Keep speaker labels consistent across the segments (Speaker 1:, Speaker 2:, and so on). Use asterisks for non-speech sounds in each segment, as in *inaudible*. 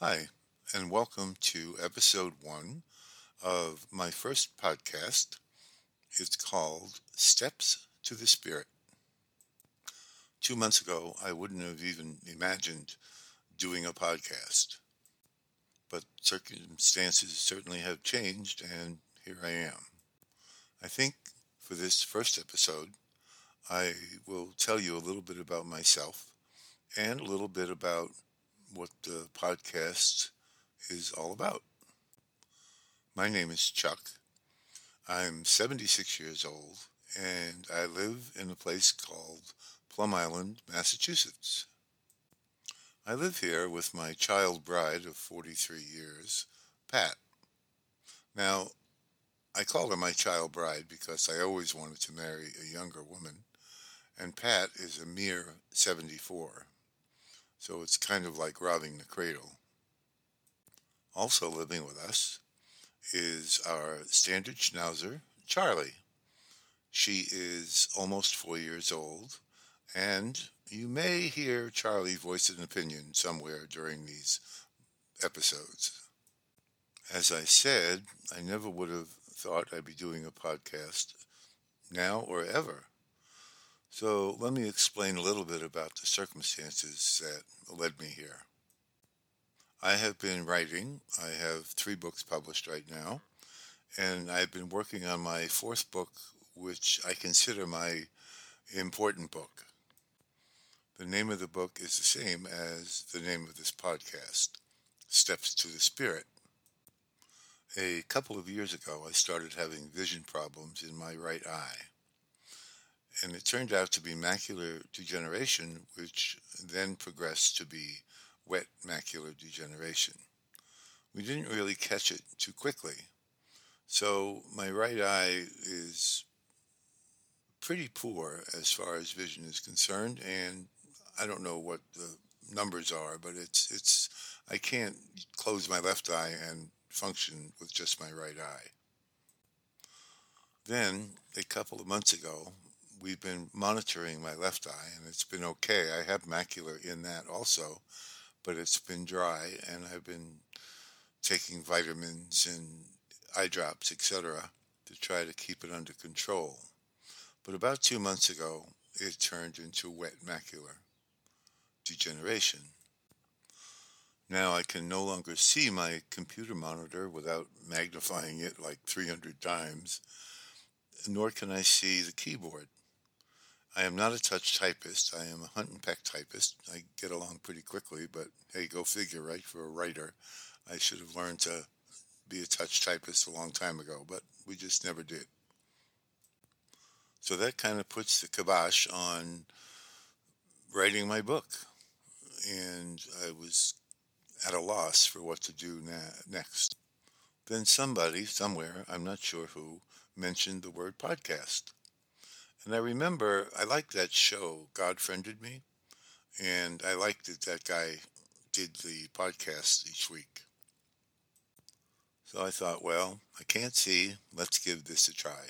Speaker 1: Hi, and welcome to episode one of my first podcast. It's called Steps to the Spirit. Two months ago, I wouldn't have even imagined doing a podcast, but circumstances certainly have changed, and here I am. I think for this first episode, I will tell you a little bit about myself and a little bit about what the podcast is all about. My name is Chuck. I'm 76 years old and I live in a place called Plum Island, Massachusetts. I live here with my child bride of 43 years, Pat. Now, I call her my child bride because I always wanted to marry a younger woman, and Pat is a mere 74. So it's kind of like robbing the cradle. Also living with us is our standard schnauzer, Charlie. She is almost four years old, and you may hear Charlie voice an opinion somewhere during these episodes. As I said, I never would have thought I'd be doing a podcast now or ever. So let me explain a little bit about the circumstances that led me here. I have been writing. I have three books published right now, and I've been working on my fourth book, which I consider my important book. The name of the book is the same as the name of this podcast Steps to the Spirit. A couple of years ago, I started having vision problems in my right eye and it turned out to be macular degeneration, which then progressed to be wet macular degeneration. We didn't really catch it too quickly. So my right eye is pretty poor as far as vision is concerned, and I don't know what the numbers are, but it's it's I can't close my left eye and function with just my right eye. Then a couple of months ago, we've been monitoring my left eye and it's been okay. I have macular in that also, but it's been dry and I've been taking vitamins and eye drops, etc., to try to keep it under control. But about two months ago, it turned into wet macular degeneration. Now I can no longer see my computer monitor without magnifying it like 300 times, nor can I see the keyboard. I am not a touch typist. I am a hunt and peck typist. I get along pretty quickly, but hey, go figure, right? For a writer, I should have learned to be a touch typist a long time ago, but we just never did. So that kind of puts the kibosh on writing my book. And I was at a loss for what to do na- next. Then somebody, somewhere, I'm not sure who, mentioned the word podcast. And I remember I liked that show, God Friended Me, and I liked that that guy did the podcast each week. So I thought, well, I can't see. Let's give this a try.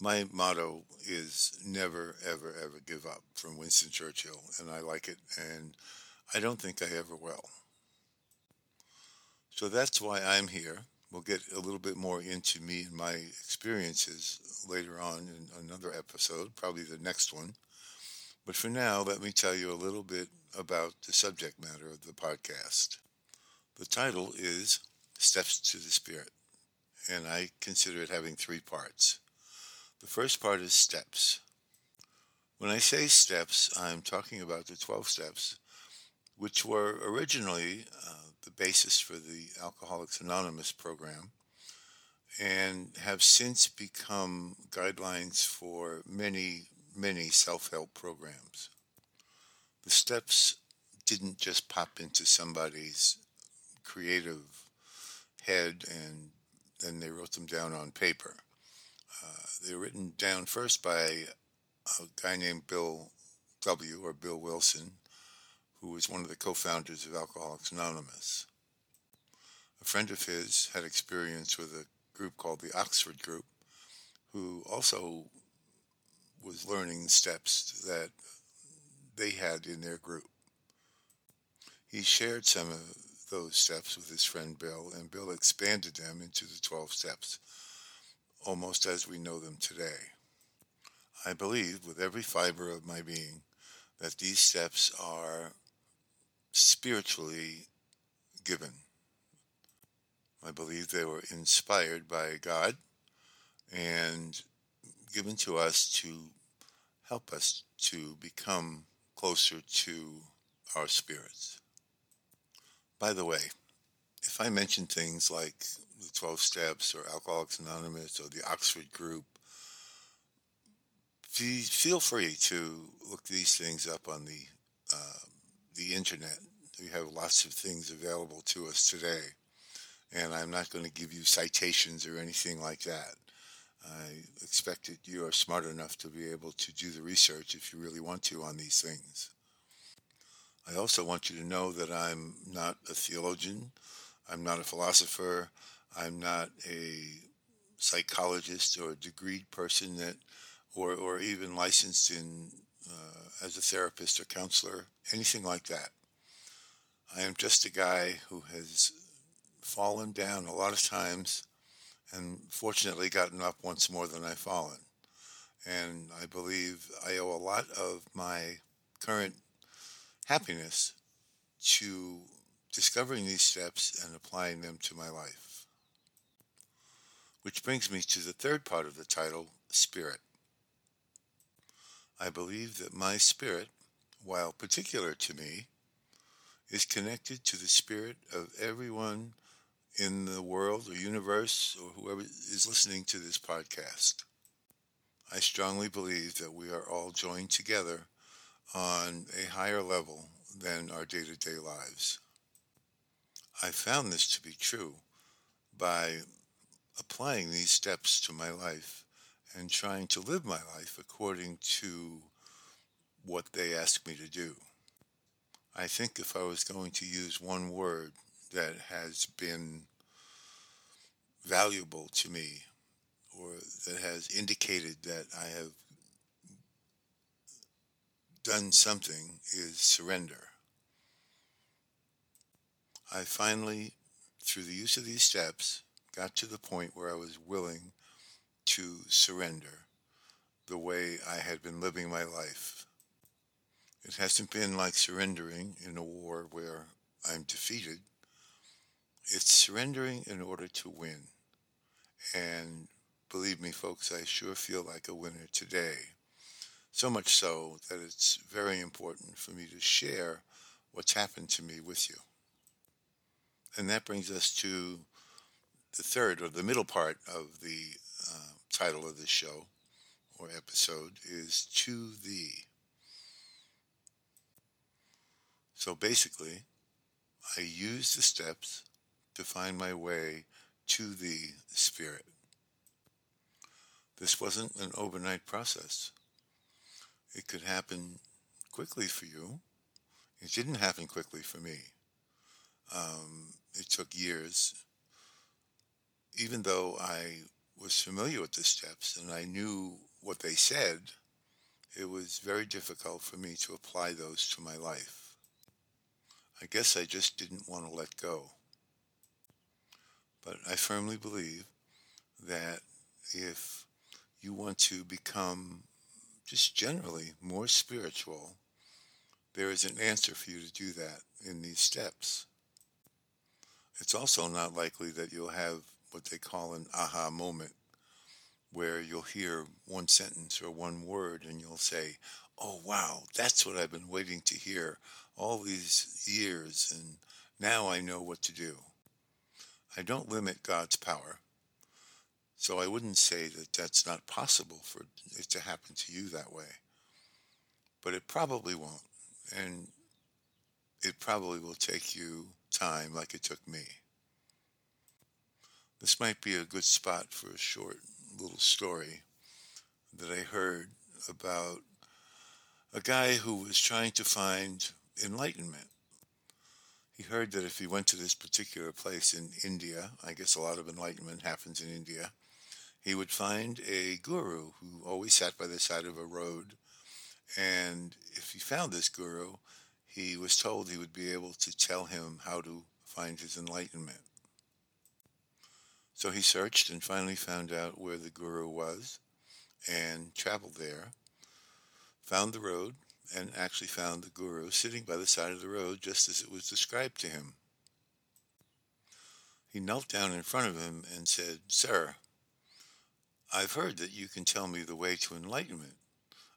Speaker 1: My motto is never, ever, ever give up from Winston Churchill, and I like it, and I don't think I ever will. So that's why I'm here. We'll get a little bit more into me and my experiences later on in another episode, probably the next one. But for now, let me tell you a little bit about the subject matter of the podcast. The title is Steps to the Spirit, and I consider it having three parts. The first part is steps. When I say steps, I'm talking about the 12 steps, which were originally uh, the basis for the Alcoholics Anonymous program and have since become guidelines for many, many self help programs. The steps didn't just pop into somebody's creative head and then they wrote them down on paper. Uh, they were written down first by a guy named Bill W. or Bill Wilson, who was one of the co founders of Alcoholics Anonymous. A friend of his had experience with a group called the Oxford Group, who also was learning steps that they had in their group. He shared some of those steps with his friend Bill, and Bill expanded them into the 12 steps, almost as we know them today. I believe with every fiber of my being that these steps are spiritually given. I believe they were inspired by God and given to us to help us to become closer to our spirits. By the way, if I mention things like the 12 Steps or Alcoholics Anonymous or the Oxford Group, feel free to look these things up on the the internet. We have lots of things available to us today, and I'm not going to give you citations or anything like that. I expect that you are smart enough to be able to do the research if you really want to on these things. I also want you to know that I'm not a theologian, I'm not a philosopher, I'm not a psychologist or a degreed person that, or, or even licensed in uh, as a therapist or counselor, anything like that. I am just a guy who has fallen down a lot of times and fortunately gotten up once more than I've fallen. And I believe I owe a lot of my current happiness to discovering these steps and applying them to my life. Which brings me to the third part of the title, Spirit. I believe that my spirit, while particular to me, is connected to the spirit of everyone in the world or universe or whoever is listening to this podcast. I strongly believe that we are all joined together on a higher level than our day to day lives. I found this to be true by applying these steps to my life and trying to live my life according to what they ask me to do. I think if I was going to use one word that has been valuable to me or that has indicated that I have done something is surrender. I finally, through the use of these steps, got to the point where I was willing to surrender the way I had been living my life. It hasn't been like surrendering in a war where I'm defeated. It's surrendering in order to win. And believe me, folks, I sure feel like a winner today. So much so that it's very important for me to share what's happened to me with you. And that brings us to the third or the middle part of the uh, title of this show or episode is To Thee. So basically, I use the steps to find my way to the Spirit. This wasn't an overnight process. It could happen quickly for you. It didn't happen quickly for me. Um, it took years. Even though I was familiar with the steps and I knew what they said, it was very difficult for me to apply those to my life. I guess I just didn't want to let go. But I firmly believe that if you want to become just generally more spiritual, there is an answer for you to do that in these steps. It's also not likely that you'll have what they call an aha moment where you'll hear one sentence or one word and you'll say, Oh, wow, that's what I've been waiting to hear all these years, and now I know what to do. I don't limit God's power, so I wouldn't say that that's not possible for it to happen to you that way. But it probably won't, and it probably will take you time like it took me. This might be a good spot for a short little story that I heard about a guy who was trying to find enlightenment. He heard that if he went to this particular place in India, I guess a lot of enlightenment happens in India, he would find a guru who always sat by the side of a road. And if he found this guru, he was told he would be able to tell him how to find his enlightenment. So he searched and finally found out where the guru was and traveled there, found the road, and actually found the guru sitting by the side of the road just as it was described to him. He knelt down in front of him and said, Sir, I've heard that you can tell me the way to enlightenment.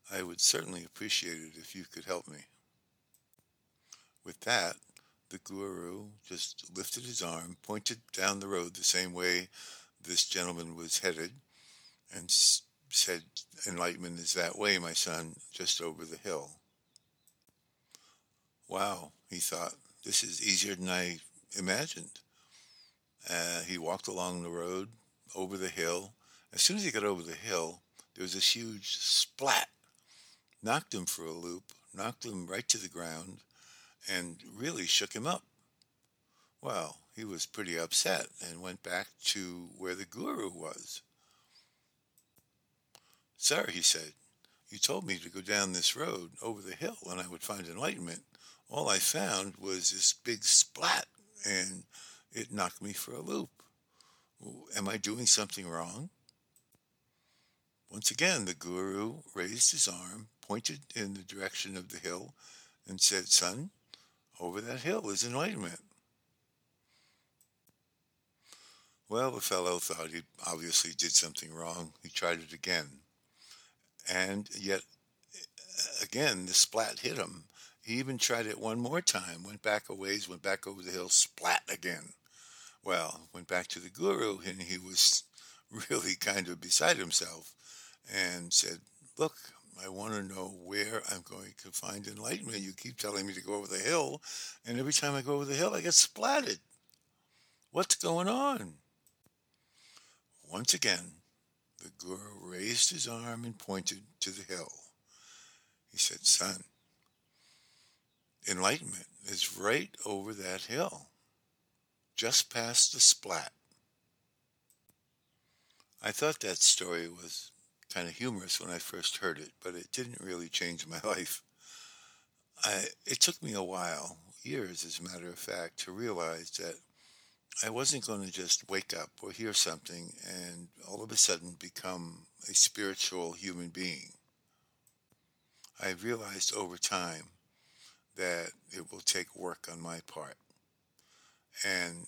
Speaker 1: I would certainly appreciate it if you could help me. With that, the guru just lifted his arm, pointed down the road the same way this gentleman was headed, and said, Enlightenment is that way, my son, just over the hill. Wow, he thought, this is easier than I imagined. Uh, he walked along the road, over the hill. As soon as he got over the hill, there was this huge splat. Knocked him for a loop, knocked him right to the ground, and really shook him up. Well, he was pretty upset and went back to where the guru was. Sir, he said, you told me to go down this road over the hill and I would find enlightenment. All I found was this big splat and it knocked me for a loop. Am I doing something wrong? Once again, the guru raised his arm, pointed in the direction of the hill, and said, Son, over that hill is enlightenment. Well, the fellow thought he obviously did something wrong. He tried it again. And yet, again, the splat hit him. He even tried it one more time, went back a ways, went back over the hill, splat again. Well, went back to the guru, and he was *laughs* really kind of beside himself and said, Look, I want to know where I'm going to find enlightenment. You keep telling me to go over the hill, and every time I go over the hill, I get splatted. What's going on? Once again, the guru raised his arm and pointed to the hill. He said, Son, enlightenment is right over that hill just past the splat. I thought that story was kind of humorous when I first heard it, but it didn't really change my *laughs* life. I, it took me a while, years as a matter of fact, to realize that I wasn't going to just wake up or hear something and all of a sudden become a spiritual human being. I realized over time that it will take work on my part. And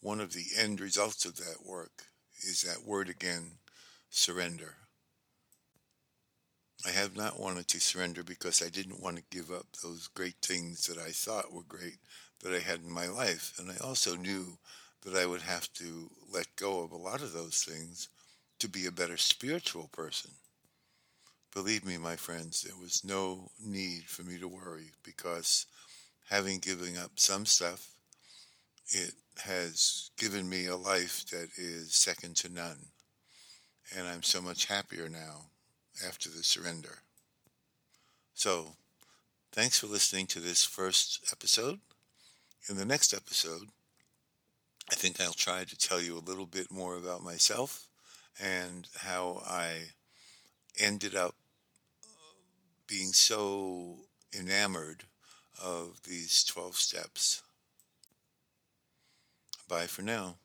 Speaker 1: one of the end results of that work is that word again, surrender. I have not wanted to surrender because I didn't want to give up those great things that I thought were great that I had in my life. And I also knew that I would have to let go of a lot of those things to be a better spiritual person. Believe me, my friends, there was no need for me to worry because having given up some stuff, it has given me a life that is second to none. And I'm so much happier now after the surrender. So, thanks for listening to this first episode. In the next episode, I think I'll try to tell you a little bit more about myself and how I ended up being so enamored of these 12 steps. Bye for now.